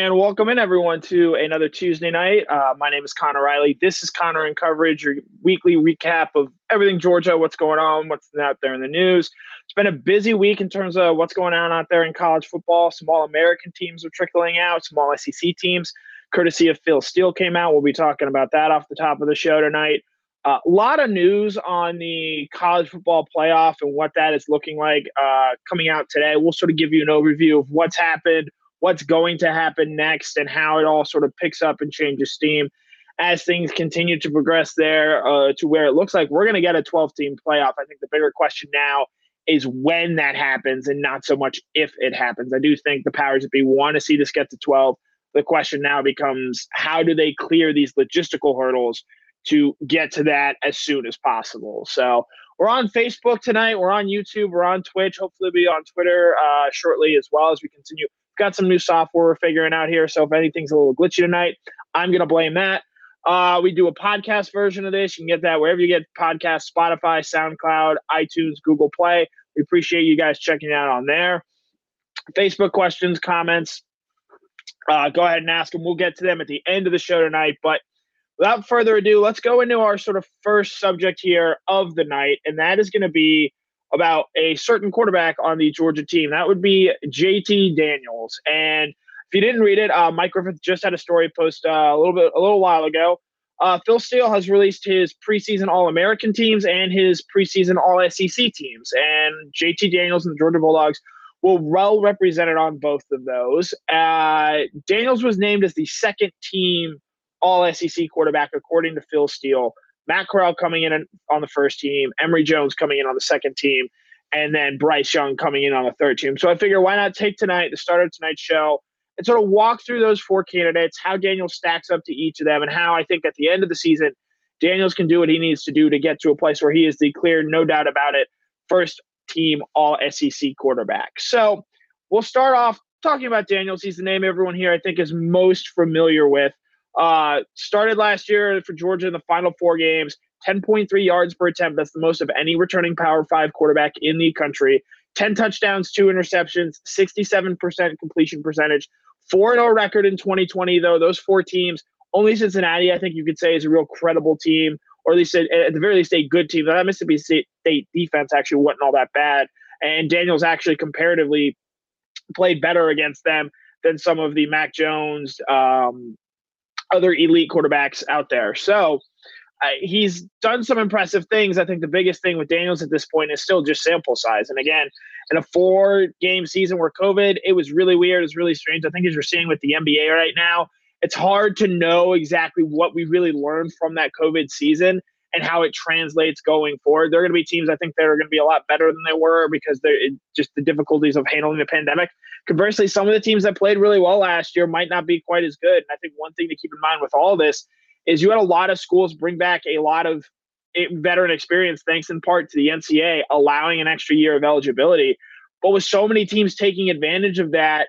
and welcome in everyone to another Tuesday night. Uh, my name is Connor Riley. This is Connor in coverage, your weekly recap of everything Georgia, what's going on, what's out there in the news. It's been a busy week in terms of what's going on out there in college football. Some All American teams are trickling out, some All SEC teams, courtesy of Phil Steele, came out. We'll be talking about that off the top of the show tonight. A uh, lot of news on the college football playoff and what that is looking like uh, coming out today. We'll sort of give you an overview of what's happened what's going to happen next and how it all sort of picks up and changes steam as things continue to progress there uh, to where it looks like we're going to get a 12 team playoff. I think the bigger question now is when that happens and not so much if it happens. I do think the powers that be want to see this get to 12. The question now becomes how do they clear these logistical hurdles to get to that as soon as possible? So we're on Facebook tonight. We're on YouTube. We're on Twitch. Hopefully, we'll be on Twitter uh, shortly as well as we continue got some new software we're figuring out here. So if anything's a little glitchy tonight, I'm to blame that. Uh, we do a podcast version of this. You can get that wherever you get podcasts Spotify, SoundCloud, iTunes, Google Play. We appreciate you guys checking out on there. Facebook questions, comments, uh, go ahead and ask them. We'll get to them at the end of the show tonight. But without further ado, let's go into our sort of first subject here of the night, and that is going to be about a certain quarterback on the Georgia team. That would be JT Daniels. And if you didn't read it, uh, Mike Griffith just had a story post uh, a little bit, a little while ago. Uh, Phil Steele has released his preseason All American teams and his preseason All SEC teams. And JT Daniels and the Georgia Bulldogs will well represented on both of those. Uh, Daniels was named as the second team All SEC quarterback, according to Phil Steele. Matt Corral coming in on the first team, Emory Jones coming in on the second team, and then Bryce Young coming in on the third team. So I figure why not take tonight, the start of tonight's show, and sort of walk through those four candidates, how Daniel stacks up to each of them, and how I think at the end of the season, Daniels can do what he needs to do to get to a place where he is the clear, no doubt about it, first team all SEC quarterback. So we'll start off talking about Daniels. He's the name everyone here I think is most familiar with. Uh, started last year for Georgia in the final four games, 10.3 yards per attempt. That's the most of any returning Power Five quarterback in the country. 10 touchdowns, two interceptions, 67% completion percentage. 4 0 record in 2020, though. Those four teams, only Cincinnati, I think you could say, is a real credible team, or at least at, at the very least a good team. That Mississippi State defense actually wasn't all that bad. And Daniels actually comparatively played better against them than some of the Mac Jones, um, other elite quarterbacks out there. So uh, he's done some impressive things. I think the biggest thing with Daniels at this point is still just sample size. And again, in a four game season where COVID, it was really weird. It's really strange. I think as you're seeing with the NBA right now, it's hard to know exactly what we really learned from that COVID season and how it translates going forward. There are going to be teams I think that are going to be a lot better than they were because they're just the difficulties of handling the pandemic. Conversely, some of the teams that played really well last year might not be quite as good. And I think one thing to keep in mind with all this is you had a lot of schools bring back a lot of veteran experience, thanks in part to the NCAA allowing an extra year of eligibility. But with so many teams taking advantage of that,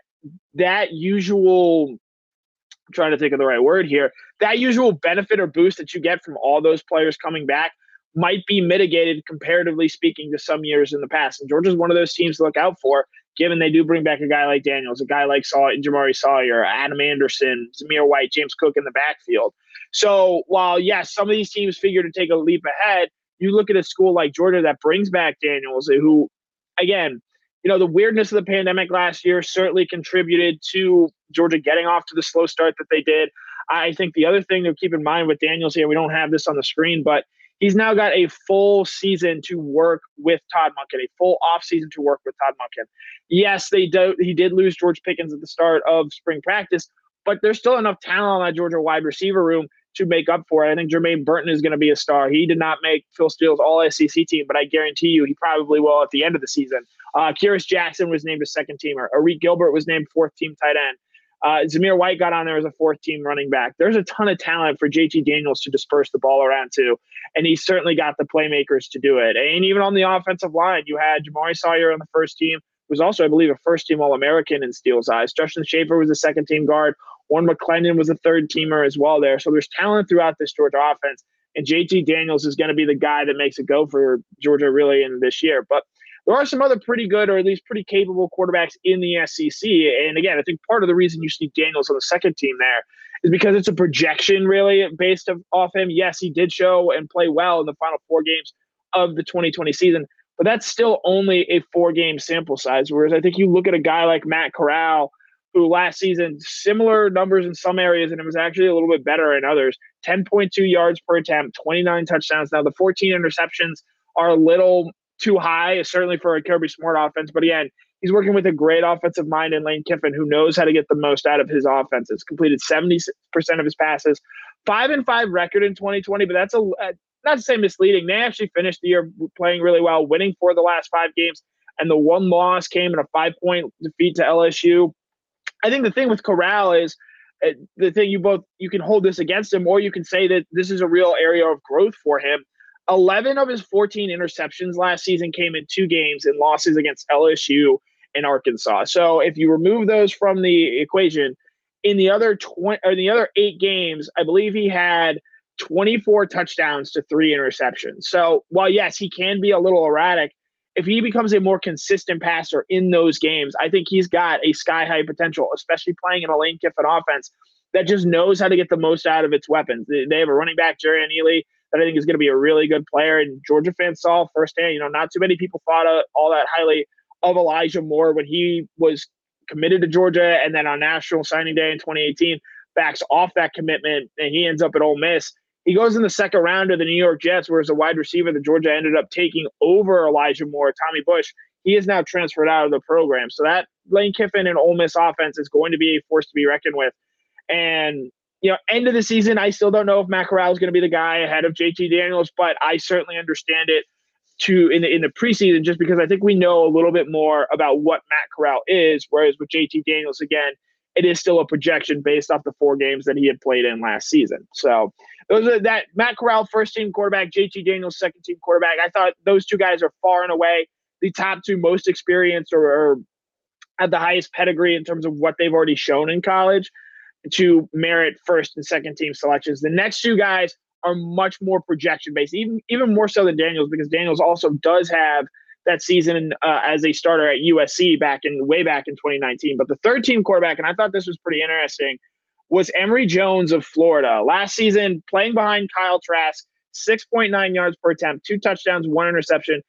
that usual I'm trying to think of the right word here, that usual benefit or boost that you get from all those players coming back might be mitigated comparatively speaking to some years in the past. And Georgia's one of those teams to look out for given they do bring back a guy like Daniels, a guy like Saw, Jamaree Salyer, Adam Anderson, Zamir White, James Cook in the backfield. So while yes, some of these teams figure to take a leap ahead, you look at a school like Georgia that brings back Daniels, who, again, you know, the weirdness of the pandemic last year certainly contributed to Georgia getting off to the slow start that they did. I think the other thing to keep in mind with Daniels here, we don't have this on the screen, but he's now got a full season to work with Todd Monken, a full off season to work with Todd Monken. Yes, they do, he did lose George Pickens at the start of spring practice, but there's still enough talent on that Georgia wide receiver room to make up for it. I think Jermaine Burton is going to be a star. He did not make Phil Steele's All SEC team, but I guarantee you he probably will at the end of the season. Uh, Kearis Jackson was named a second teamer. Arik Gilbert was named fourth team tight end. Uh, Zamir White got on there as a fourth team running back. There's a ton of talent for JT Daniels to disperse the ball around to, and he certainly got the playmakers to do it. And even on the offensive line, you had Jamaree Salyer on the first team, who was also, I believe, a first team All American in Steele's eyes. Justin Shaffer was a second team guard. Warren McClendon was a third teamer as well there. So there's talent throughout this Georgia offense. And JT Daniels is going to be the guy that makes it go for Georgia really in this year. But there are some other pretty good or at least pretty capable quarterbacks in the SEC. And again, I think part of the reason you see Daniels on the second team there is because it's a projection really based off him. Yes, he did show and play well in the final four games of the 2020 season, but that's still only a four game sample size. Whereas I think you look at a guy like Matt Corral, who last season, similar numbers in some areas, and it was actually a little bit better in others 10.2 yards per attempt, 29 touchdowns. Now, the 14 interceptions are a little too high, certainly for a Kirby Smart offense. But again, he's working with a great offensive mind in Lane Kiffin, who knows how to get the most out of his offenses. Completed 70% of his passes, five and five record in 2020, but that's a not to say misleading. They actually finished the year playing really well, winning for the last five games, and the one loss came in a five point defeat to LSU. I think the thing with Corral is uh, the thing you both you can hold this against him, or you can say that this is a real area of growth for him. 11 of his 14 interceptions last season came in two games in losses against LSU and Arkansas. So if you remove those from the equation, in the other 20 or the other eight games, I believe he had 24 touchdowns to three interceptions. So while yes, he can be a little erratic, if he becomes a more consistent passer in those games, I think he's got a sky high potential, especially playing in a Lane Kiffin offense that just knows how to get the most out of its weapons. They have a running back, Jerrion Ealy, that I think is going to be a really good player. And Georgia fans saw firsthand, you know, not too many people thought uh, all that highly of Elijah Moore when he was committed to Georgia and then on National Signing Day in 2018 backs off that commitment and he ends up at Ole Miss. He goes in the second round of the New York Jets, where as a wide receiver, the Georgia ended up taking over Elijah Moore, Tommy Bush. He is now transferred out of the program. So that Lane Kiffin and Ole Miss offense is going to be a force to be reckoned with. And you know, end of the season, I still don't know if Matt Corral is going to be the guy ahead of JT Daniels, but I certainly understand it to in the in the preseason just because I think we know a little bit more about what Matt Corral is. Whereas with JT Daniels, again, it is still a projection based off the four games that he had played in last season. So those are that Matt Corral, first team quarterback, JT Daniels, second team quarterback. I thought those two guys are far and away the top two most experienced or, or at the highest pedigree in terms of what they've already shown in college to merit first and second team selections. The next two guys are much more projection based, even even more so than Daniels, because Daniels also does have that season uh, as a starter at USC back in way back in 2019. But the third team quarterback, and I thought this was pretty interesting, was Emory Jones of Florida. Last season, playing behind Kyle Trask, 6.9 yards per attempt, two touchdowns, one interception.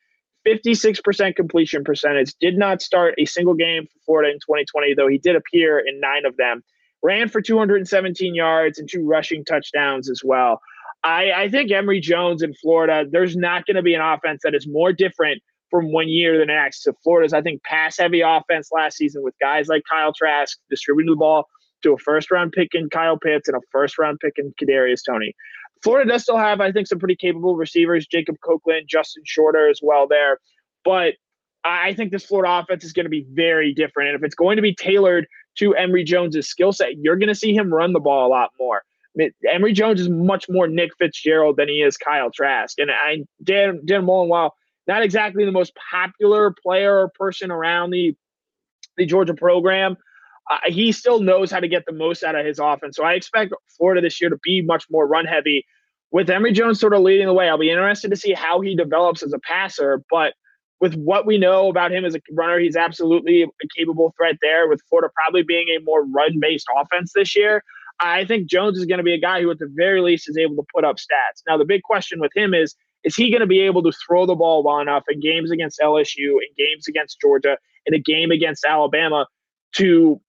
56% completion percentage. Did not start a single game for Florida in 2020, though he did appear in nine of them ran for 217 yards and two rushing touchdowns as well. I, I think Emory Jones in Florida, there's not going to be an offense that is more different from one year to the next. So Florida's, I think, pass heavy offense last season with guys like Kyle Trask distributing the ball to a first round pick in Kyle Pitts and a first round pick in Kadarius Toney. Florida does still have, I think, some pretty capable receivers, Jacob Copeland, Justin Shorter as well there. But I think this Florida offense is going to be very different. And if it's going to be tailored to Emory Jones's skill set, you're going to see him run the ball a lot more. I mean, Emory Jones is much more Nick Fitzgerald than he is Kyle Trask. And I Dan Dan Mullen, while not exactly the most popular player or person around the the Georgia program, uh, he still knows how to get the most out of his offense. So I expect Florida this year to be much more run heavy with Emory Jones sort of leading the way. I'll be interested to see how he develops as a passer, but with what we know about him as a runner, he's absolutely a capable threat there. With Florida probably being a more run based offense this year, I think Jones is going to be a guy who, at the very least, is able to put up stats. Now, the big question with him is is he going to be able to throw the ball well enough in games against LSU, in games against Georgia, in a game against Alabama to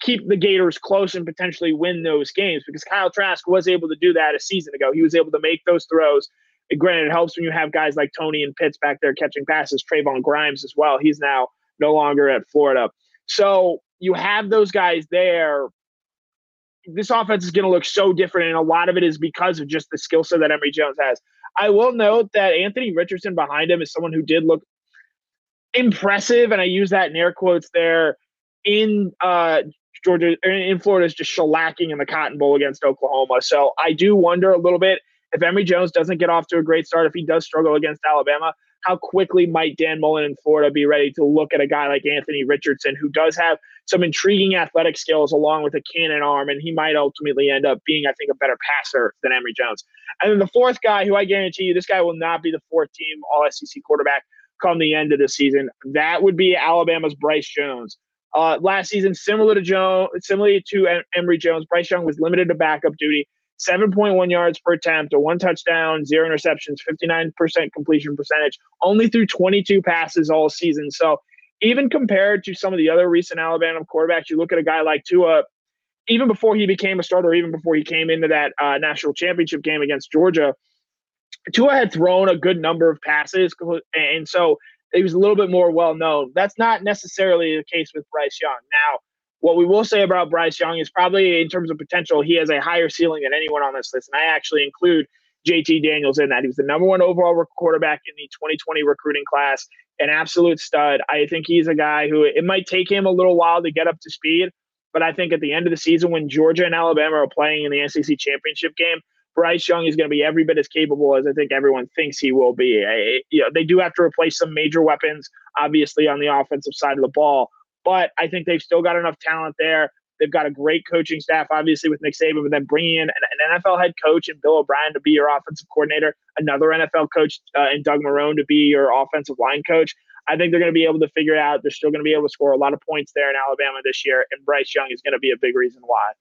keep the Gators close and potentially win those games? Because Kyle Trask was able to do that a season ago. He was able to make those throws granted, it helps when you have guys like Toney and Pitts back there catching passes. Trevon Grimes as well. He's now no longer at Florida. So you have those guys there. This offense is going to look so different, and a lot of it is because of just the skill set that Emory Jones has. I will note that Anthony Richardson behind him is someone who did look impressive, and I use that in air quotes there in uh, Georgia, in Florida, is just shellacking in the Cotton Bowl against Oklahoma. So I do wonder a little bit if Emory Jones doesn't get off to a great start, if he does struggle against Alabama, how quickly might Dan Mullen in Florida be ready to look at a guy like Anthony Richardson, who does have some intriguing athletic skills along with a cannon arm, and he might ultimately end up being, I think, a better passer than Emory Jones. And then the fourth guy, who I guarantee you, this guy will not be the fourth team All SEC quarterback. come the end of the season. That would be Alabama's Bryce Jones. Uh, last season, similar to similarly to Emory Jones, Bryce Young was limited to backup duty. 7.1 yards per attempt, a one touchdown, zero interceptions, 59% completion percentage, only threw 22 passes all season. So even compared to some of the other recent Alabama quarterbacks, you look at a guy like Tua, even before he became a starter, even before he came into that uh, national championship game against Georgia, Tua had thrown a good number of passes, and so he was a little bit more well known. That's not necessarily the case with Bryce Young. Now, what we will say about Bryce Young is probably in terms of potential, he has a higher ceiling than anyone on this list. And I actually include JT Daniels in that. He was the number one overall quarterback in the 2020 recruiting class, an absolute stud. I think he's a guy who it might take him a little while to get up to speed, but I think at the end of the season, when Georgia and Alabama are playing in the SEC championship game, Bryce Young is going to be every bit as capable as I think everyone thinks he will be. I, you know, they do have to replace some major weapons, obviously, on the offensive side of the ball, but I think they've still got enough talent there. They've got a great coaching staff, obviously, with Nick Saban, but then bringing in an, NFL head coach and Bill O'Brien to be your offensive coordinator, another NFL coach uh, and Doug Marrone to be your offensive line coach. I think they're going to be able to figure it out. They're still going to be able to score a lot of points there in Alabama this year, and Bryce Young is going to be a big reason why.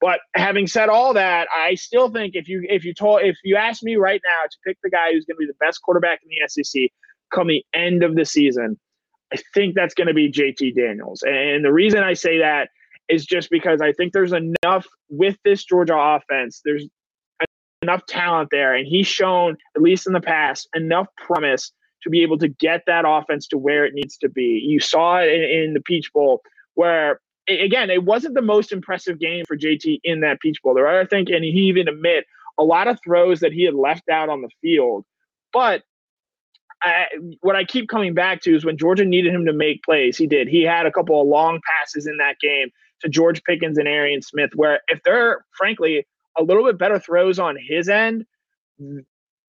But having said all that, I still think if you if you told if you ask me right now to pick the guy who's going to be the best quarterback in the SEC come the end of the season, I think that's going to be JT Daniels. And the reason I say that is just because I think there's enough with this Georgia offense. There's enough talent there, and he's shown, at least in the past, enough promise to be able to get that offense to where it needs to be. You saw it in, in the Peach Bowl, where again, it wasn't the most impressive game for JT in that Peach Bowl. There are, I think, and he even admit a lot of throws that he had left out on the field. But What I keep coming back to is when Georgia needed him to make plays, he did. He had a couple of long passes in that game to George Pickens and Arian Smith, where if they're frankly a little bit better throws on his end,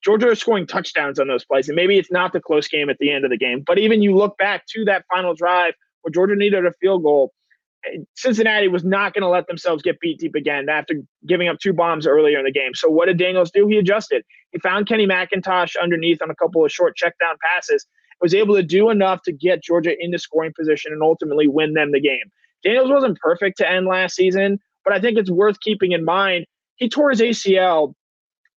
Georgia is scoring touchdowns on those plays. And maybe it's not the close game at the end of the game, but even you look back to that final drive where Georgia needed a field goal. Cincinnati was not going to let themselves get beat deep again after giving up two bombs earlier in the game. So what did Daniels do? He adjusted. He found Kenny McIntosh underneath on a couple of short check down passes, was able to do enough to get Georgia into scoring position and ultimately win them the game. Daniels wasn't perfect to end last season, but I think it's worth keeping in mind. He tore his ACL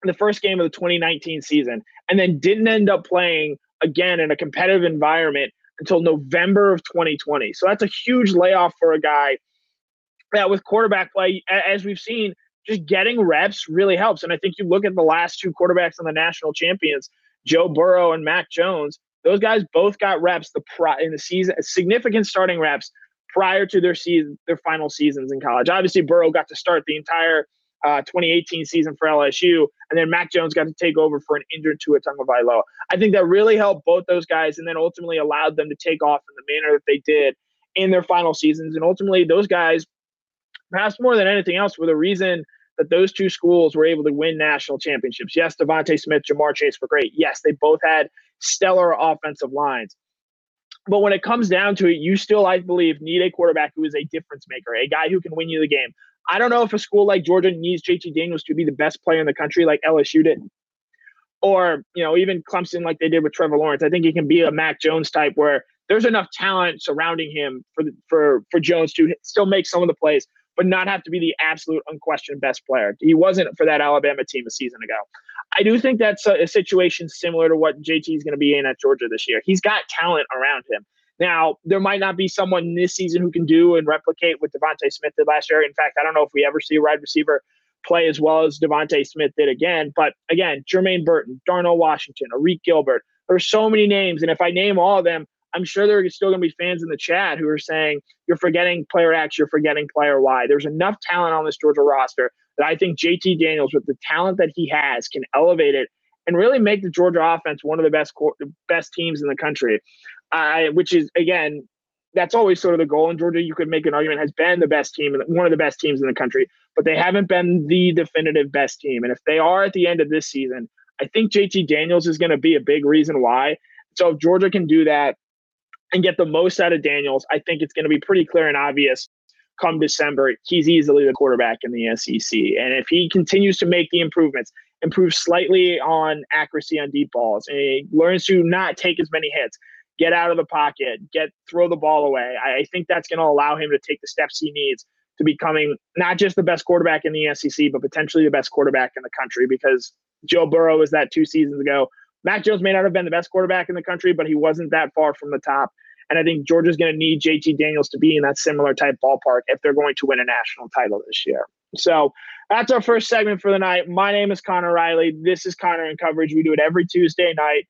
in the first game of the 2019 season and then didn't end up playing again in a competitive environment until November of 2020. So that's a huge layoff for a guy that with quarterback play, as we've seen, just getting reps really helps. And I think you look at the last two quarterbacks on the national champions, Joe Burrow and Mac Jones, those guys both got reps the in the season, significant starting reps prior to their season, their final seasons in college. Obviously, Burrow got to start the entire uh, 2018 season for LSU, and then Mac Jones got to take over for an injured Tua Tagovailoa. I think that really helped both those guys, and then ultimately allowed them to take off in the manner that they did in their final seasons. And ultimately, those guys, perhaps more than anything else, were the reason that those two schools were able to win national championships. Yes, DeVonta Smith, Ja'Marr Chase were great. Yes, they both had stellar offensive lines. But when it comes down to it, you still, I believe, need a quarterback who is a difference maker, a guy who can win you the game. I don't know if a school like Georgia needs JT Daniels to be the best player in the country like LSU did. Or, you know, even Clemson like they did with Trevor Lawrence. I think he can be a Mac Jones type where there's enough talent surrounding him for the, for for Jones to still make some of the plays, but not have to be the absolute unquestioned best player. He wasn't for that Alabama team a season ago. I do think that's a, a situation similar to what JT is going to be in at Georgia this year. He's got talent around him. Now, there might not be someone this season who can do and replicate what DeVonta Smith did last year. In fact, I don't know if we ever see a wide receiver play as well as DeVonta Smith did again. But again, Jermaine Burton, Darnell Washington, Arik Gilbert. There's so many names. And if I name all of them, I'm sure there are still going to be fans in the chat who are saying you're forgetting player X, you're forgetting player Y. There's enough talent on this Georgia roster that I think JT Daniels, with the talent that he has, can elevate it and really make the Georgia offense one of the best best teams in the country. I, which is again, that's always sort of the goal in Georgia. You could make an argument has been the best team, one of the best teams in the country, but they haven't been the definitive best team. And if they are at the end of this season, I think JT Daniels is going to be a big reason why. So if Georgia can do that and get the most out of Daniels, I think it's going to be pretty clear and obvious come December. He's easily the quarterback in the SEC. And if he continues to make the improvements, improves slightly on accuracy on deep balls, and he learns to not take as many hits, get out of the pocket, get throw the ball away. I, I think that's going to allow him to take the steps he needs to becoming not just the best quarterback in the SEC, but potentially the best quarterback in the country because Joe Burrow was that two seasons ago. Mac Jones may not have been the best quarterback in the country, but he wasn't that far from the top. And I think Georgia's going to need JT Daniels to be in that similar type ballpark if they're going to win a national title this year. So that's our first segment for the night. My name is Connor Riley. This is Connor in coverage. We do it every Tuesday night,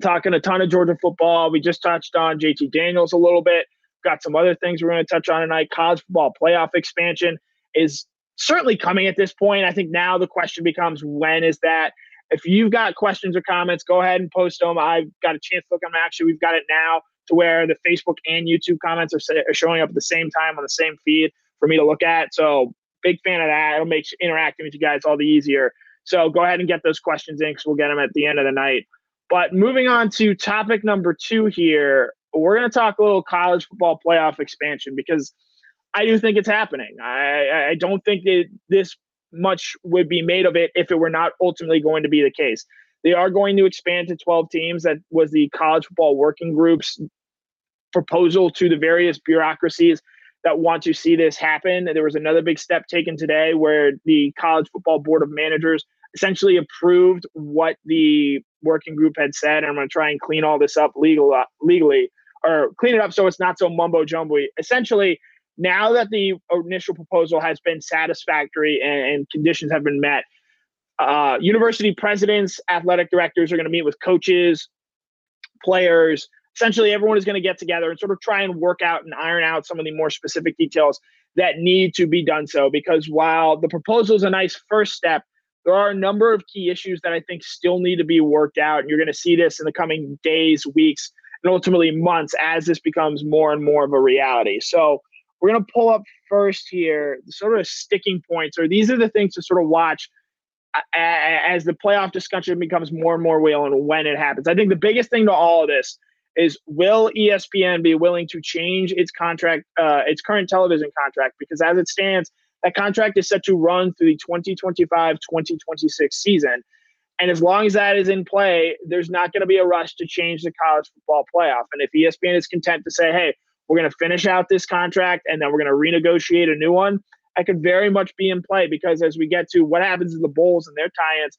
talking a ton of Georgia football. We just touched on JT Daniels a little bit. Got some other things we're going to touch on tonight. College football playoff expansion is certainly coming at this point. I think now the question becomes when is that? If you've got questions or comments, go ahead and post them. I've got a chance to look at them. Actually, we've got it now to where the Facebook and YouTube comments are, are showing up at the same time on the same feed for me to look at. So big fan of that. It'll make interacting with you guys all the easier. So go ahead and get those questions in because we'll get them at the end of the night. But moving on to topic number two here, we're going to talk a little college football playoff expansion because I do think it's happening. I, I don't think that this much would be made of it if it were not ultimately going to be the case. They are going to expand to 12 teams. That was the college football working group's proposal to the various bureaucracies that want to see this happen. There was another big step taken today where the College Football Board of Managers essentially approved what the working group had said. And I'm going to try and clean all this up legal, uh, legally or clean it up so it's not so mumbo jumbo. Essentially, now that the initial proposal has been satisfactory and, and conditions have been met, uh, university presidents, athletic directors are going to meet with coaches, players. Essentially, everyone is going to get together and sort of try and work out and iron out some of the more specific details that need to be done so. Because while the proposal is a nice first step, there are a number of key issues that I think still need to be worked out. And you're going to see this in the coming days, weeks, and ultimately months as this becomes more and more of a reality. So we're going to pull up first here sort of sticking points, or these are the things to sort of watch as the playoff discussion becomes more and more real and when it happens. I think the biggest thing to all of this is will ESPN be willing to change its contract, uh, its current television contract? Because as it stands, that contract is set to run through the 2025 2026 season. And as long as that is in play, there's not going to be a rush to change the college football playoff. And if ESPN is content to say, hey, we're going to finish out this contract and then we're going to renegotiate a new one, that could very much be in play because as we get to what happens in the bowls and their tie-ins,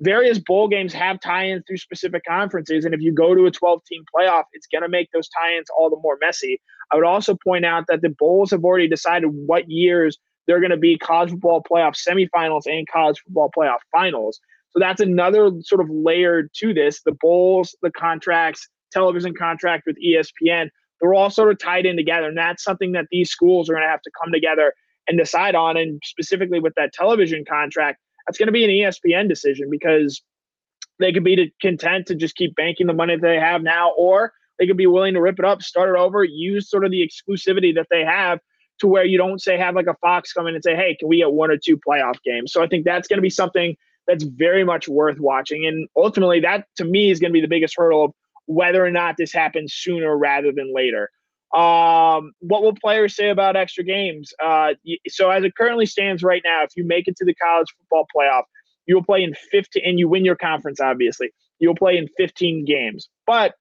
various bowl games have tie-ins through specific conferences. And if you go to a 12-team playoff, it's going to make those tie-ins all the more messy. I would also point out that the bowls have already decided what years they're going to be college football playoff semifinals and college football playoff finals. So that's another sort of layer to this. The bowls, the contracts, television contract with ESPN, they're all sort of tied in together. And that's something that these schools are going to have to come together and decide on. And specifically with that television contract, that's going to be an ESPN decision because they could be content to just keep banking the money that they have now, or they could be willing to rip it up, start it over, use sort of the exclusivity that they have to where you don't say have like a Fox come in and say, hey, can we get one or two playoff games? So I think that's going to be something that's very much worth watching. And ultimately, that to me is going to be the biggest hurdle of whether or not this happens sooner rather than later. Um, what will players say about extra games? Uh, so as it currently stands right now, if you make it to the college football playoff, you will play in 15, and you win your conference. Obviously, you'll play in 15 games. But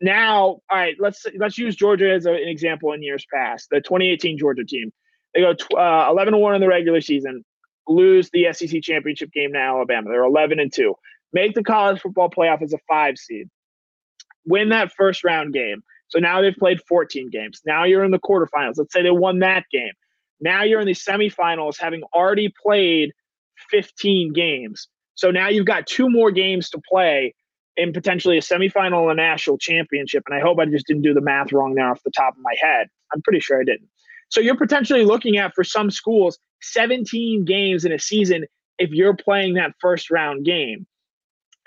now, all right, let's let's use Georgia as a, an example in years past. The 2018 Georgia team, they go uh, 11 to one in the regular season, lose the SEC championship game to Alabama. They're 11 and two. Make the college football playoff as a five seed. Win that first round game. So now they've played 14 games. Now you're in the quarterfinals. Let's say they won that game. Now you're in the semifinals, having already played 15 games. So now you've got two more games to play in potentially a semifinal and a national championship. And I hope I just didn't do the math wrong there off the top of my head. I'm pretty sure I didn't. So you're potentially looking at for some schools 17 games in a season if you're playing that first round game.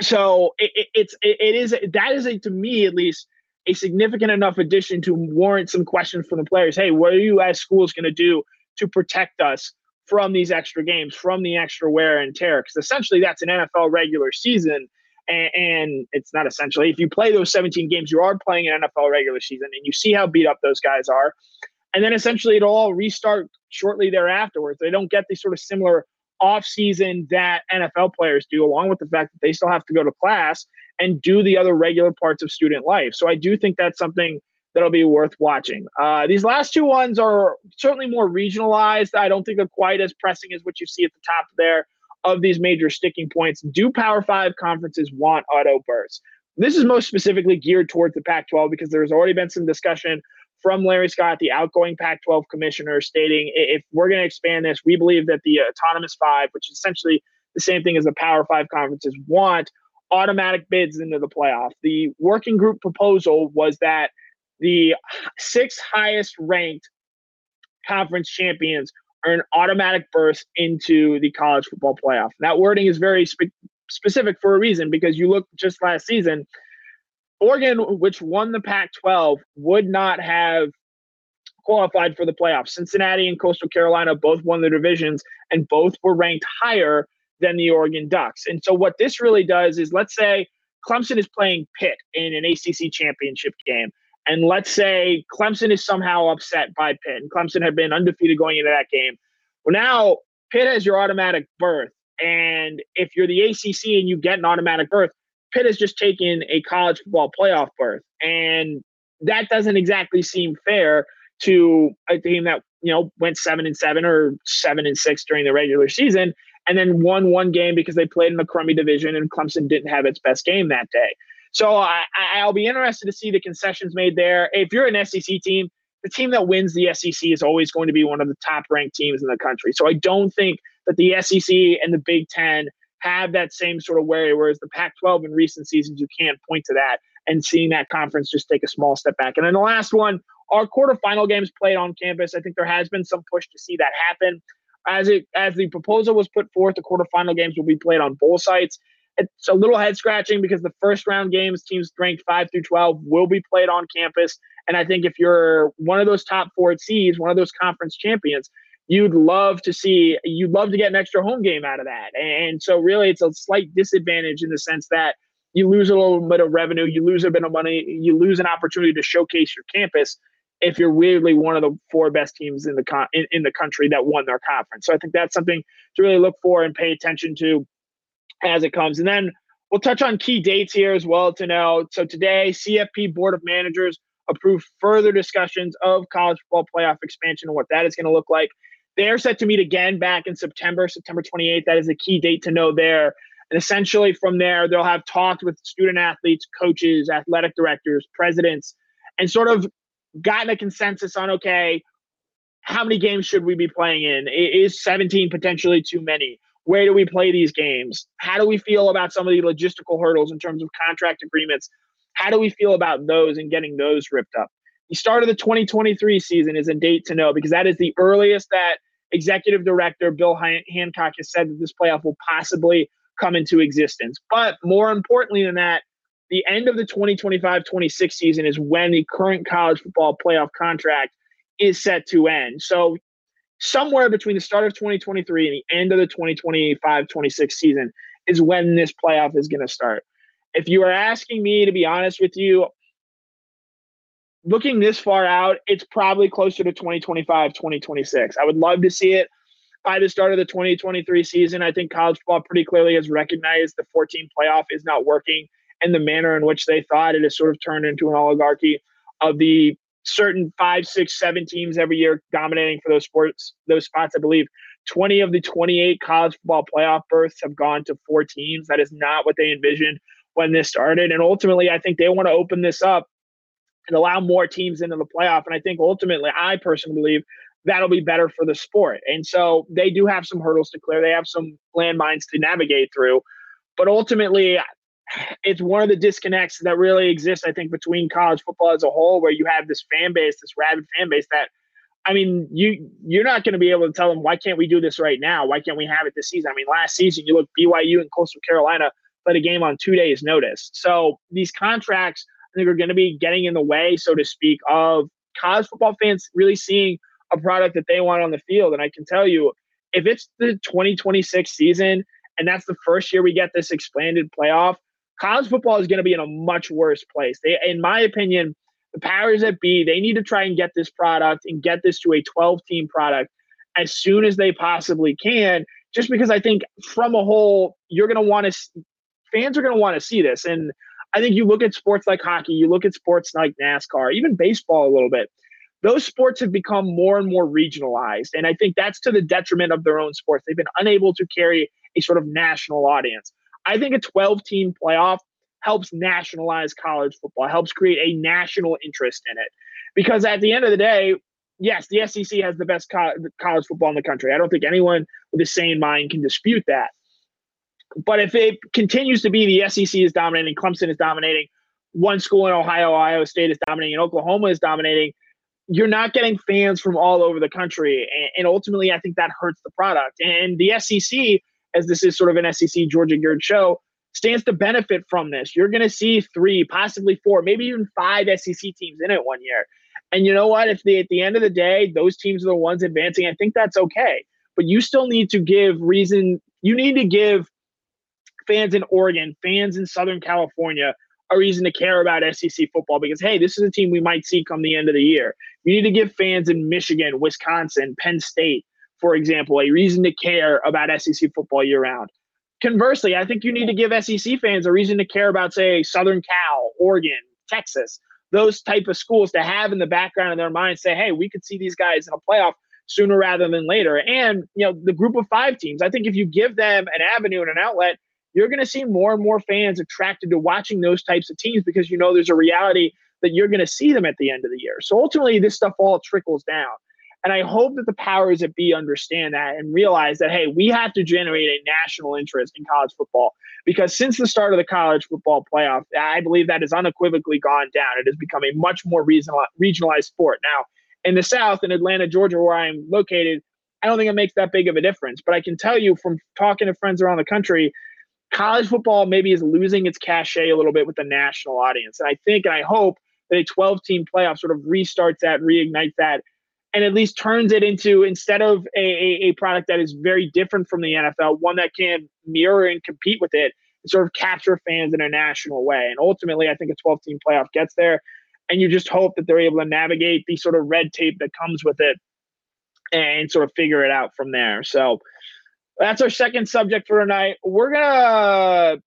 So it, it, it's it, it is that is a, to me at least a significant enough addition to warrant some questions from the players. Hey, what are you as schools going to do to protect us from these extra games, from the extra wear and tear? Because essentially that's an NFL regular season. And, and, it's not essentially if you play those 17 games, you are playing an NFL regular season, and you see how beat up those guys are. And then essentially it'll all restart shortly thereafterwards. They don't get the sort of similar offseason that NFL players do, along with the fact that they still have to go to class and do the other regular parts of student life. So I do think that's something that'll be worth watching. Uh, these last two ones are certainly more regionalized. I don't think they're quite as pressing as what you see at the top there of these major sticking points. Do Power Five conferences want auto bursts? This is most specifically geared towards the Pac 12 because there's already been some discussion from Larry Scott, the outgoing Pac 12 commissioner, stating if we're going to expand this, we believe that the autonomous five, which is essentially the same thing as the Power Five conferences, want automatic bids into the playoff. The working group proposal was that the six highest ranked conference champions earn automatic berths into the college football playoff. That wording is very spe- specific for a reason because you look just last season, Oregon, which won the Pac 12, would not have qualified for the playoffs. Cincinnati and Coastal Carolina both won their divisions and both were ranked higher than the Oregon Ducks. And so, what this really does is let's say Clemson is playing Pitt in an ACC championship game. And let's say Clemson is somehow upset by Pitt, and Clemson had been undefeated going into that game. Well, now Pitt has your automatic berth. And if you're the ACC and you get an automatic berth, Pitt has just taken a college football playoff berth. And that doesn't exactly seem fair to a team that, you know, went seven and seven or seven and six during the regular season and then won one game because they played in a crummy division and Clemson didn't have its best game that day. So I, I'll be interested to see the concessions made there. If you're an SEC team, the team that wins the SEC is always going to be one of the top ranked teams in the country. So I don't think that the SEC and the Big Ten have that same sort of worry. Whereas the Pac 12 in recent seasons, you can't point to that and seeing that conference just take a small step back. And then the last one, our quarterfinal games played on campus. I think there has been some push to see that happen. As it as the proposal was put forth, the quarterfinal games will be played on both sites. It's a little head scratching because the first round games, teams ranked five through twelve, will be played on campus. And I think if you're one of those top four seeds, one of those conference champions, you'd love to see you'd love to get an extra home game out of that. And so really it's a slight disadvantage in the sense that you lose a little bit of revenue, you lose a bit of money, you lose an opportunity to showcase your campus if you're weirdly one of the four best teams in the con- in, in the country that won their conference. So I think that's something to really look for and pay attention to as it comes. And then we'll touch on key dates here as well to know. So today, CFP Board of Managers approved further discussions of college football playoff expansion and what that is going to look like. They are set to meet again back in September, September 28th. That is a key date to know there. And essentially, from there, they'll have talked with student athletes, coaches, athletic directors, presidents, and sort of gotten a consensus on okay, how many games should we be playing in? Is 17 potentially too many? Where do we play these games? How do we feel about some of the logistical hurdles in terms of contract agreements? How do we feel about those and getting those ripped up? The start of the 2023 season is a date to know because that is the earliest that executive director Bill Hancock has said that this playoff will possibly come into existence. But more importantly than that, the end of the 2025 26 season is when the current college football playoff contract is set to end. So, somewhere between the start of 2023 and the end of the 2025 26 season is when this playoff is going to start. If you are asking me to be honest with you, looking this far out, it's probably closer to 2025 2026. I would love to see it by the start of the 2023 season. I think college football pretty clearly has recognized the 14 playoff is not working and the manner in which they thought it has sort of turned into an oligarchy of the certain five, six, seven teams every year dominating for those sports, those spots. I believe 20 of the 28 college football playoff berths have gone to four teams. That is not what they envisioned when this started. And ultimately, I think they want to open this up and allow more teams into the playoff. And I think ultimately, I personally believe that'll be better for the sport. And so they do have some hurdles to clear. They have some landmines to navigate through. But ultimately, it's one of the disconnects that really exists, I think, between college football as a whole, where you have this fan base, this rabid fan base that, I mean, you you're not going to be able to tell them why can't we do this right now? Why can't we have it this season? I mean, last season you look BYU and Coastal Carolina played a game on two days' notice. So these contracts, I think, are going to be getting in the way, so to speak, of college football fans really seeing a product that they want on the field. And I can tell you, if it's the 2026 season and that's the first year we get this expanded playoff, college football is going to be in a much worse place. They, in my opinion, the powers that be, they need to try and get this product and get this to a 12 team product as soon as they possibly can just because I think from a whole, you're going to want to, fans are going to want to see this. And I think you look at sports like hockey, you look at sports like NASCAR, even baseball a little bit. Those sports have become more and more regionalized. And I think that's to the detriment of their own sports. They've been unable to carry a sort of national audience. I think a 12 team playoff helps nationalize college football, helps create a national interest in it. Because at the end of the day, yes, the SEC has the best co- college football in the country. I don't think anyone with a sane mind can dispute that. But if it continues to be the SEC is dominating, Clemson is dominating, one school in Ohio, Ohio State is dominating, and Oklahoma is dominating, you're not getting fans from all over the country. And, and ultimately, I think that hurts the product. And the SEC, as this is sort of an SEC Georgia geared show, stands to benefit from this. You're going to see three, possibly four, maybe even five SEC teams in it one year. And you know what? If they, at the end of the day, those teams are the ones advancing, I think that's okay. But you still need to give reason, you need to give fans in Oregon, fans in Southern California, a reason to care about SEC football because, hey, this is a team we might see come the end of the year. You need to give fans in Michigan, Wisconsin, Penn State, for example, a reason to care about SEC football year round. Conversely, I think you need to give SEC fans a reason to care about, say, Southern Cal, Oregon, Texas, those type of schools to have in the background of their mind say, hey, we could see these guys in a playoff sooner rather than later. And, you know, the group of five teams, I think if you give them an avenue and an outlet, you're going to see more and more fans attracted to watching those types of teams because you know there's a reality that you're going to see them at the end of the year. So ultimately, this stuff all trickles down. And I hope that the powers that be understand that and realize that, hey, we have to generate a national interest in college football because since the start of the college football playoff, I believe that has unequivocally gone down. It has become a much more regionalized sport. Now, in the South, in Atlanta, Georgia, where I'm located, I don't think it makes that big of a difference. But I can tell you from talking to friends around the country, college football maybe is losing its cachet a little bit with the national audience. And I think and I hope that a 12 team playoff sort of restarts that, reignites that, and at least turns it into instead of a, a, a, product that is very different from the NFL, one that can mirror and compete with it, and sort of capture fans in a national way. And ultimately, I think a 12 team playoff gets there. And you just hope that they're able to navigate the sort of red tape that comes with it and sort of figure it out from there. So that's our second subject for tonight. We're going to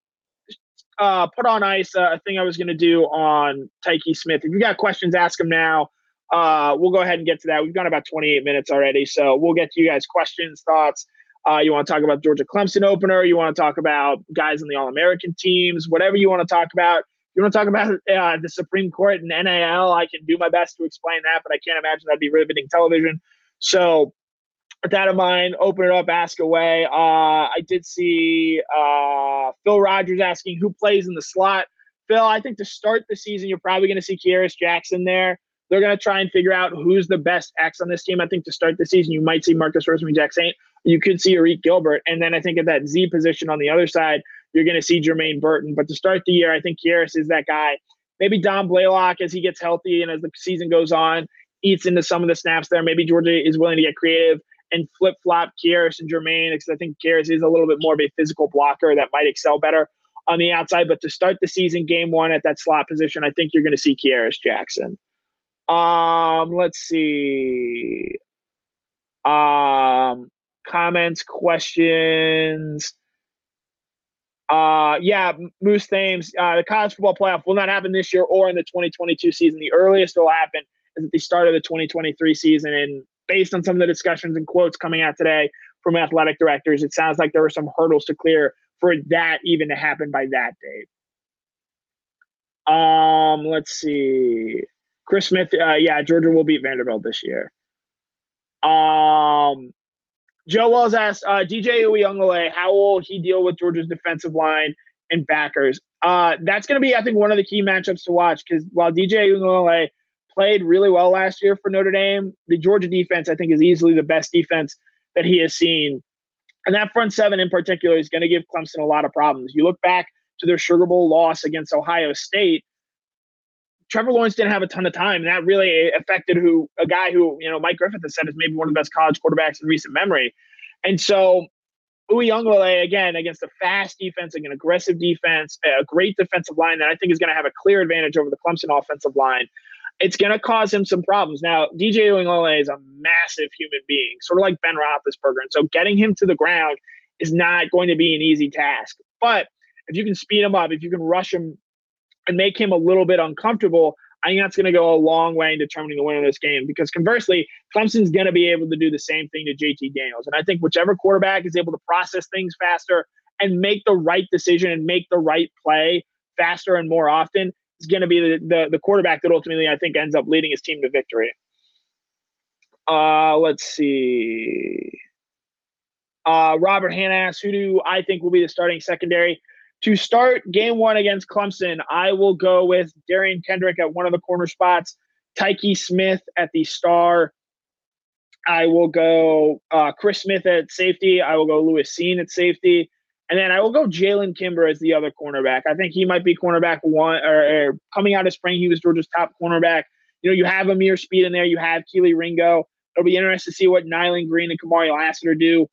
uh, put on ice a thing I was going to do on Tykee Smith. If you got questions, ask him now. Uh, we'll go ahead and get to that. We've gone about 28 minutes already, so we'll get to you guys' questions, thoughts. Uh, you want to talk about Georgia Clemson opener? You want to talk about guys on the All American teams? Whatever you want to talk about. You want to talk about uh, the Supreme Court and NIL? I can do my best to explain that, but I can't imagine that'd be riveting television. So, with that in mind, open it up, ask away. Uh, I did see uh, Phil Rogers asking who plays in the slot. Phil, I think to start the season, you're probably going to see Kearis Jackson there. They're going to try and figure out who's the best X on this team. I think to start the season, you might see Marcus Rosemy-Jacksaint. You could see Arik Gilbert. And then I think at that Z position on the other side, you're going to see Jermaine Burton. But to start the year, I think Kearis is that guy. Maybe Don Blaylock as he gets healthy and as the season goes on, eats into some of the snaps there. Maybe Georgia is willing to get creative and flip flop Kearis and Jermaine because I think Kearis is a little bit more of a physical blocker that might excel better on the outside. But to start the season, game one at that slot position, I think you're going to see Kearis Jackson. Um, let's see. Um, comments, questions. Uh, yeah, Moose Thames. Uh, the college football playoff will not happen this year or in the 2022 season. The earliest it will happen is at the start of the 2023 season. And based on some of the discussions and quotes coming out today from athletic directors, it sounds like there were some hurdles to clear for that even to happen by that date. Um, let's see. Chris Smith, uh, yeah, Georgia will beat Vanderbilt this year. Um, Joe Wells asked uh, DJ Uiagalelei, how will he deal with Georgia's defensive line and backers? Uh, that's going to be, I think, one of the key matchups to watch because while DJ Uiagalelei played really well last year for Notre Dame, the Georgia defense, I think, is easily the best defense that he has seen. And that front seven in particular is going to give Clemson a lot of problems. You look back to their Sugar Bowl loss against Ohio State, Trevor Lawrence didn't have a ton of time, and that really affected who a guy who you know Mike Griffith has said is maybe one of the best college quarterbacks in recent memory. And so Uiagalelei again against a fast defense, an aggressive defense, a great defensive line that I think is going to have a clear advantage over the Clemson offensive line. it's going to cause him some problems. Now, DJ Uiagalelei is a massive human being, sort of like Ben Roethlisberger. And so getting him to the ground is not going to be an easy task. But if you can speed him up, if you can rush him and make him a little bit uncomfortable, I think that's going to go a long way in determining the winner of this game. Because conversely, Clemson's going to be able to do the same thing to JT Daniels. And I think whichever quarterback is able to process things faster and make the right decision and make the right play faster and more often is going to be the, the, the quarterback that ultimately I think ends up leading his team to victory. Uh, let's see. Uh, Robert Hannah asks, who do I think will be the starting secondary? To start game one against Clemson, I will go with Derion Kendrick at one of the corner spots, Tykee Smith at the star. I will go uh, Chris Smith at safety. I will go Lewis Cine at safety. And then I will go Jalen Kimber as the other cornerback. I think he might be cornerback one or, or, coming out of spring. He was Georgia's top cornerback. You know, you have Ameer Speed in there. You have Kelee Ringo. It'll be interesting to see what Nyland Green and Kamari Lassiter do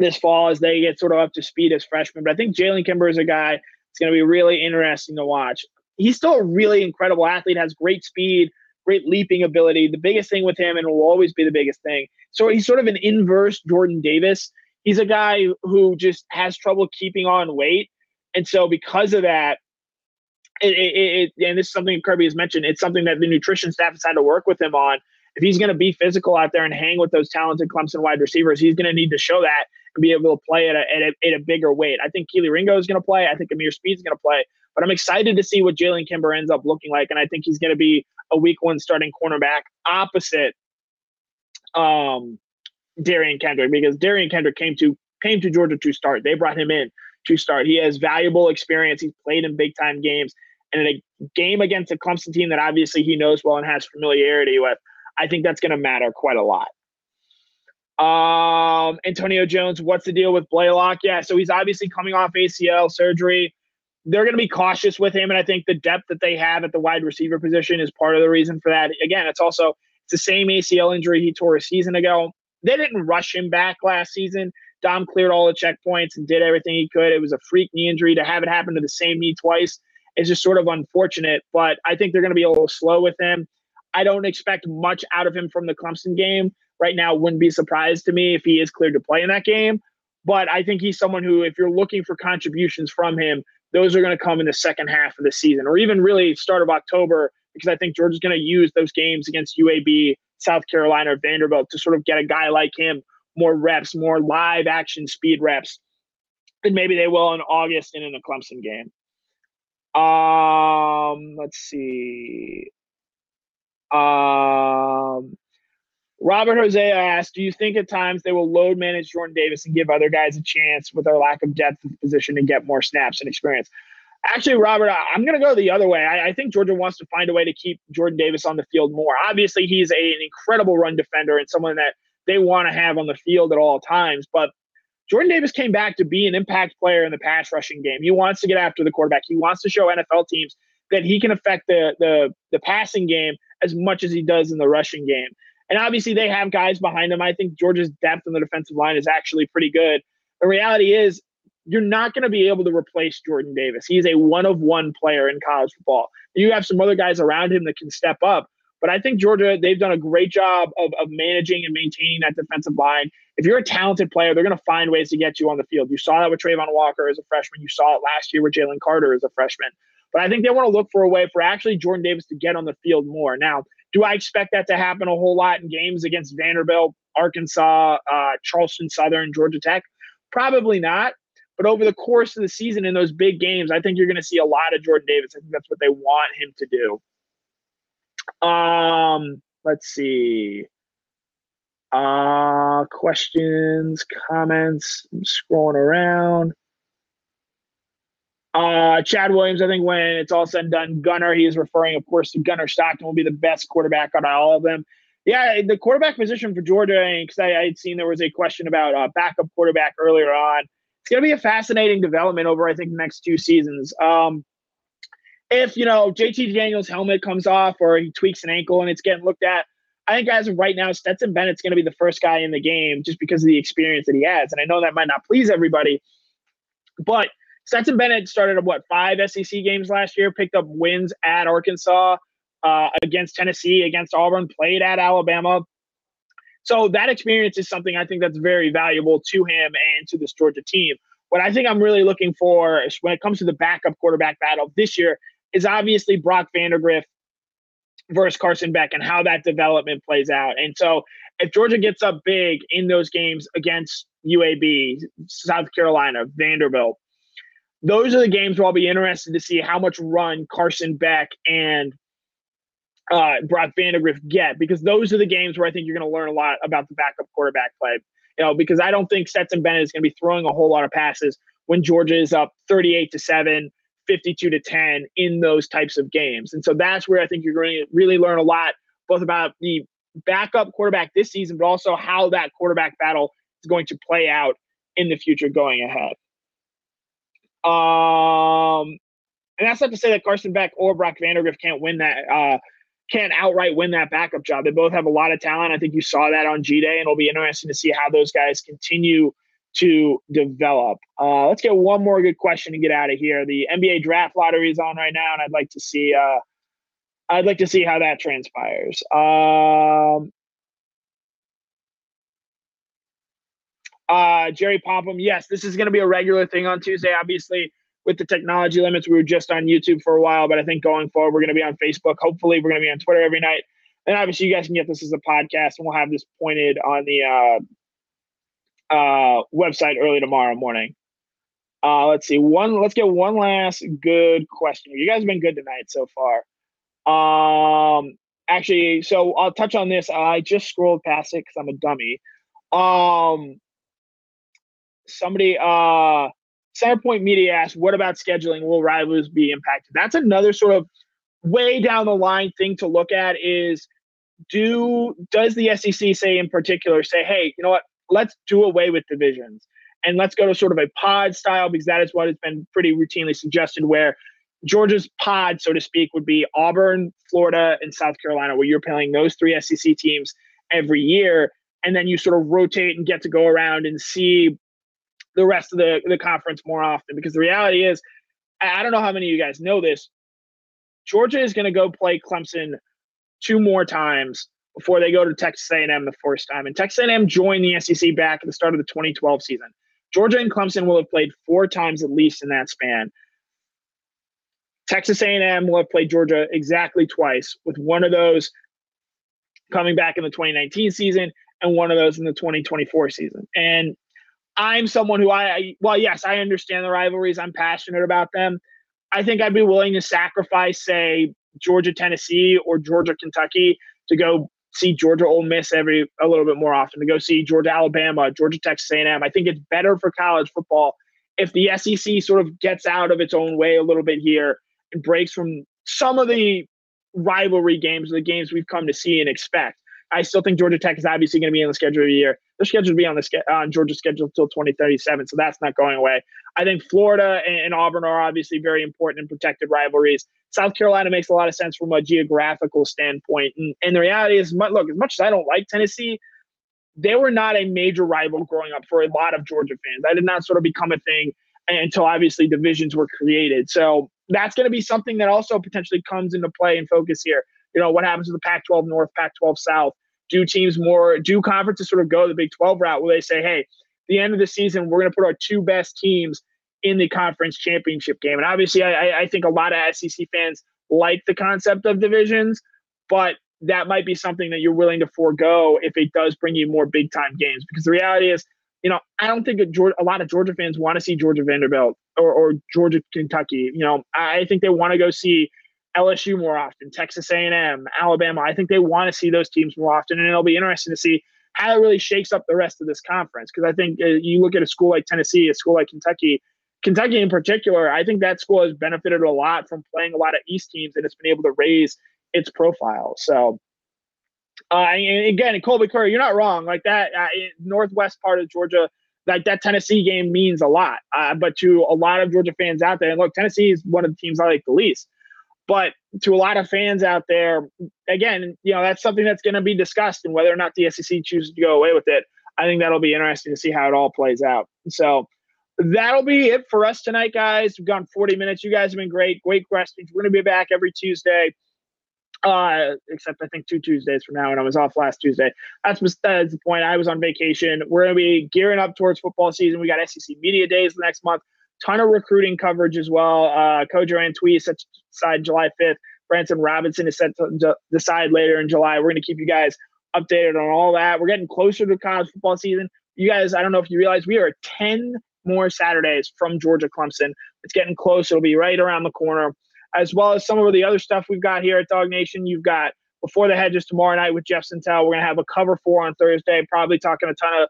this fall as they get sort of up to speed as freshmen. But I think Jalen Kimber is a guy that's going to be really interesting to watch. He's still a really incredible athlete, has great speed, great leaping ability. The biggest thing with him, and will always be the biggest thing. So he's sort of an inverse Jordan Davis. He's a guy who just has trouble keeping on weight. And so because of that, it, it, it, and this is something Kirby has mentioned, it's something that the nutrition staff has had to work with him on. If he's going to be physical out there and hang with those talented Clemson wide receivers, he's going to need to show that be able to play at a, at a, at a bigger weight. I think Kelee Ringo is going to play. I think Ameer Speed is going to play. But I'm excited to see what Jalen Kimber ends up looking like. And I think he's going to be a week one starting cornerback opposite um, Derion Kendrick because Derion Kendrick came to came to Georgia to start. They brought him in to start. He has valuable experience. He's played in big time games. And in a game against a Clemson team that obviously he knows well and has familiarity with, I think that's going to matter quite a lot. Um, Antonio Jones, what's the deal with Blaylock? Yeah, so he's obviously coming off ACL surgery. They're going to be cautious with him, and I think the depth that they have at the wide receiver position is part of the reason for that. Again, it's also it's the same ACL injury he tore a season ago. They didn't rush him back last season. Dom cleared all the checkpoints and did everything he could. It was a freak knee injury to have it happen to the same knee twice is just sort of unfortunate. But I think they're going to be a little slow with him. I don't expect much out of him from the Clemson game right now wouldn't be surprised to me if he is cleared to play in that game. But I think he's someone who, if you're looking for contributions from him, those are going to come in the second half of the season or even really start of October, because I think Georgia's going to use those games against UAB, South Carolina, or Vanderbilt to sort of get a guy like him more reps, more live action speed reps And maybe they will in August and in the Clemson game. Um, let's see. Um, Robert Hosea asked, Do you think at times they will load manage Jordan Davis and give other guys a chance with our lack of depth of position to get more snaps and experience? Actually, Robert, I'm going to go the other way. I, I, think Georgia wants to find a way to keep Jordan Davis on the field more. Obviously, he's a, an incredible run defender and someone that they want to have on the field at all times. But Jordan Davis came back to be an impact player in the pass rushing game. He wants to get after the quarterback. He wants to show NFL teams that he can affect the the the passing game as much as he does in the rushing game. And obviously, they have guys behind them. I think Georgia's depth on the defensive line is actually pretty good. The reality is, you're not going to be able to replace Jordan Davis. He's a one of one player in college football. You have some other guys around him that can step up. But I think Georgia, they've done a great job of, of managing and maintaining that defensive line. If you're a talented player, they're going to find ways to get you on the field. You saw that with Travon Walker as a freshman. You saw it last year with Jalen Carter as a freshman. But I think they want to look for a way for actually Jordan Davis to get on the field more. Now, do I expect that to happen a whole lot in games against Vanderbilt, Arkansas, uh, Charleston Southern, Georgia Tech? Probably not. But over the course of the season in those big games, I think you're going to see a lot of Jordan Davis. I think that's what they want him to do. Um, let's see. Uh, questions, comments. I'm scrolling around. Uh, Chad Williams, I think when it's all said and done, Gunner, he is referring, of course, to Gunner Stockton will be the best quarterback out of all of them. Yeah, the quarterback position for Georgia, because I had seen there was a question about uh, backup quarterback earlier on. It's going to be a fascinating development over, I think, the next two seasons. Um, if, you know, JT Daniels' helmet comes off or he tweaks an ankle and it's getting looked at, I think as of right now, Stetson Bennett's going to be the first guy in the game just because of the experience that he has. And I know that might not please everybody, but Stetson Bennett started what five SEC games last year, picked up wins at Arkansas, uh, against Tennessee, against Auburn, played at Alabama. So that experience is something I think that's very valuable to him and to this Georgia team. What I think I'm really looking for when it comes to the backup quarterback battle this year is obviously Brock Vandagriff versus Carson Beck and how that development plays out. And so if Georgia gets up big in those games against UAB, South Carolina, Vanderbilt, those are the games where I'll be interested to see how much run Carson Beck and uh, Brock Vandagriff get because those are the games where I think you're going to learn a lot about the backup quarterback play. You know, because I don't think Stetson Bennett is going to be throwing a whole lot of passes when Georgia is up 38 to 7, 52 to 10 in those types of games. And so that's where I think you're going to really learn a lot, both about the backup quarterback this season, but also how that quarterback battle is going to play out in the future going ahead. Um, and that's not to say that Carson Beck or Brock Vandagriff can't win that, uh, can't outright win that backup job. They both have a lot of talent. I think you saw that on G Day, and it'll be interesting to see how those guys continue to develop. Uh, let's get one more good question to get out of here. The NBA draft lottery is on right now, and I'd like to see. Uh, I'd like to see how that transpires. Um, Uh, Jerry Popham, yes, this is going to be a regular thing on Tuesday. Obviously, with the technology limits, we were just on YouTube for a while, but I think going forward, we're going to be on Facebook. Hopefully, we're going to be on Twitter every night. And obviously, you guys can get this as a podcast, and we'll have this pointed on the uh, uh, website early tomorrow morning. Uh, let's see. One. Let's get one last good question. You guys have been good tonight so far. Um, actually, so I'll touch on this. I just scrolled past it because I'm a dummy. Um, somebody uh Centerpoint Media asked, what about scheduling? Will rivals be impacted? That's another sort of way down the line thing to look at is do does the SEC say in particular say, hey, you know what, let's do away with divisions and let's go to sort of a pod style because that is what has been pretty routinely suggested where Georgia's pod, so to speak, would be Auburn, Florida, and South Carolina, where you're playing those three SEC teams every year. And then you sort of rotate and get to go around and see the rest of the, the conference more often because the reality is, I don't know how many of you guys know this. Georgia is going to go play Clemson two more times before they go to Texas A&M the first time. And Texas A&M joined the SEC back at the start of the 2012 season. Georgia and Clemson will have played four times at least in that span. Texas A&M will have played Georgia exactly twice, with one of those coming back in the 2019 season and one of those in the 2024 season. And I'm someone who I, well, yes, I understand the rivalries. I'm passionate about them. I think I'd be willing to sacrifice, say, Georgia, Tennessee, or Georgia, Kentucky to go see Georgia, Ole Miss every a little bit more often. To go see Georgia, Alabama, Georgia, Texas A&M. I think it's better for college football if the SEC sort of gets out of its own way a little bit here and breaks from some of the rivalry games, the games we've come to see and expect. I still think Georgia Tech is obviously going to be on the schedule of the year. They're scheduled to be on the on Georgia's schedule until 2037, so that's not going away. I think Florida and, and Auburn are obviously very important and protected rivalries. South Carolina makes a lot of sense from a geographical standpoint, and, and the reality is, look, as much as I don't like Tennessee, they were not a major rival growing up for a lot of Georgia fans. That did not sort of become a thing until obviously divisions were created. So that's going to be something that also potentially comes into play and focus here you know, what happens to the Pac 12 North, Pac 12 South? Do teams more, do conferences sort of go the Big 12 route where they say, hey, the end of the season, we're going to put our two best teams in the conference championship game. And obviously, I, I think a lot of SEC fans like the concept of divisions, but that might be something that you're willing to forego if it does bring you more big time games. Because the reality is, you know, I don't think a, Georgia, a lot of Georgia fans want to see Georgia Vanderbilt or, or Georgia Kentucky. You know, I think they want to go see LSU more often, Texas A&M, Alabama. I think they want to see those teams more often, and it'll be interesting to see how it really shakes up the rest of this conference. Because I think uh, you look at a school like Tennessee, a school like Kentucky, Kentucky in particular, I think that school has benefited a lot from playing a lot of East teams, and it's been able to raise its profile. So, uh, and again, Colby Curry, you're not wrong. Like that uh, northwest part of Georgia, like that Tennessee game means a lot. Uh, but to a lot of Georgia fans out there, and look, Tennessee is one of the teams I like the least. But to a lot of fans out there, again, you know, that's something that's going to be discussed and whether or not the SEC chooses to go away with it. I think that'll be interesting to see how it all plays out. So that'll be it for us tonight, guys. We've gone 40 minutes. You guys have been great. Great questions. We're going to be back every Tuesday uh, except I think two Tuesdays from now, and I was off last Tuesday. That's, that's the point. I was on vacation. We're going to be gearing up towards football season. We got SEC Media Days next month. Ton of recruiting coverage as well. Uh, Kojo Antwi set aside July 5th. Branson Robinson is set to decide later in July. We're going to keep you guys updated on all that. We're getting closer to college football season. You guys, I don't know if you realize, we are 10 more Saturdays from Georgia Clemson. It's getting close. It'll be right around the corner as well as some of the other stuff we've got here at DawgNation. You've got before the hedges tomorrow night with Jeff Sentell. We're gonna have a cover four on Thursday. Probably talking a ton of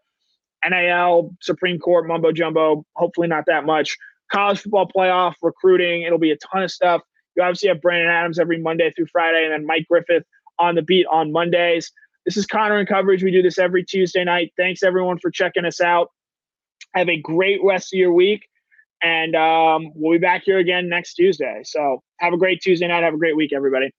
NIL, Supreme Court, mumbo jumbo. Hopefully not that much. College football playoff, recruiting. It'll be a ton of stuff. You obviously have Brandon Adams every Monday through Friday, and then Mike Griffith on the beat on Mondays. This is Connor in coverage. We do this every Tuesday night. Thanks everyone for checking us out. Have a great rest of your week. And um, we'll be back here again next Tuesday. So have a great Tuesday night. Have a great week, everybody.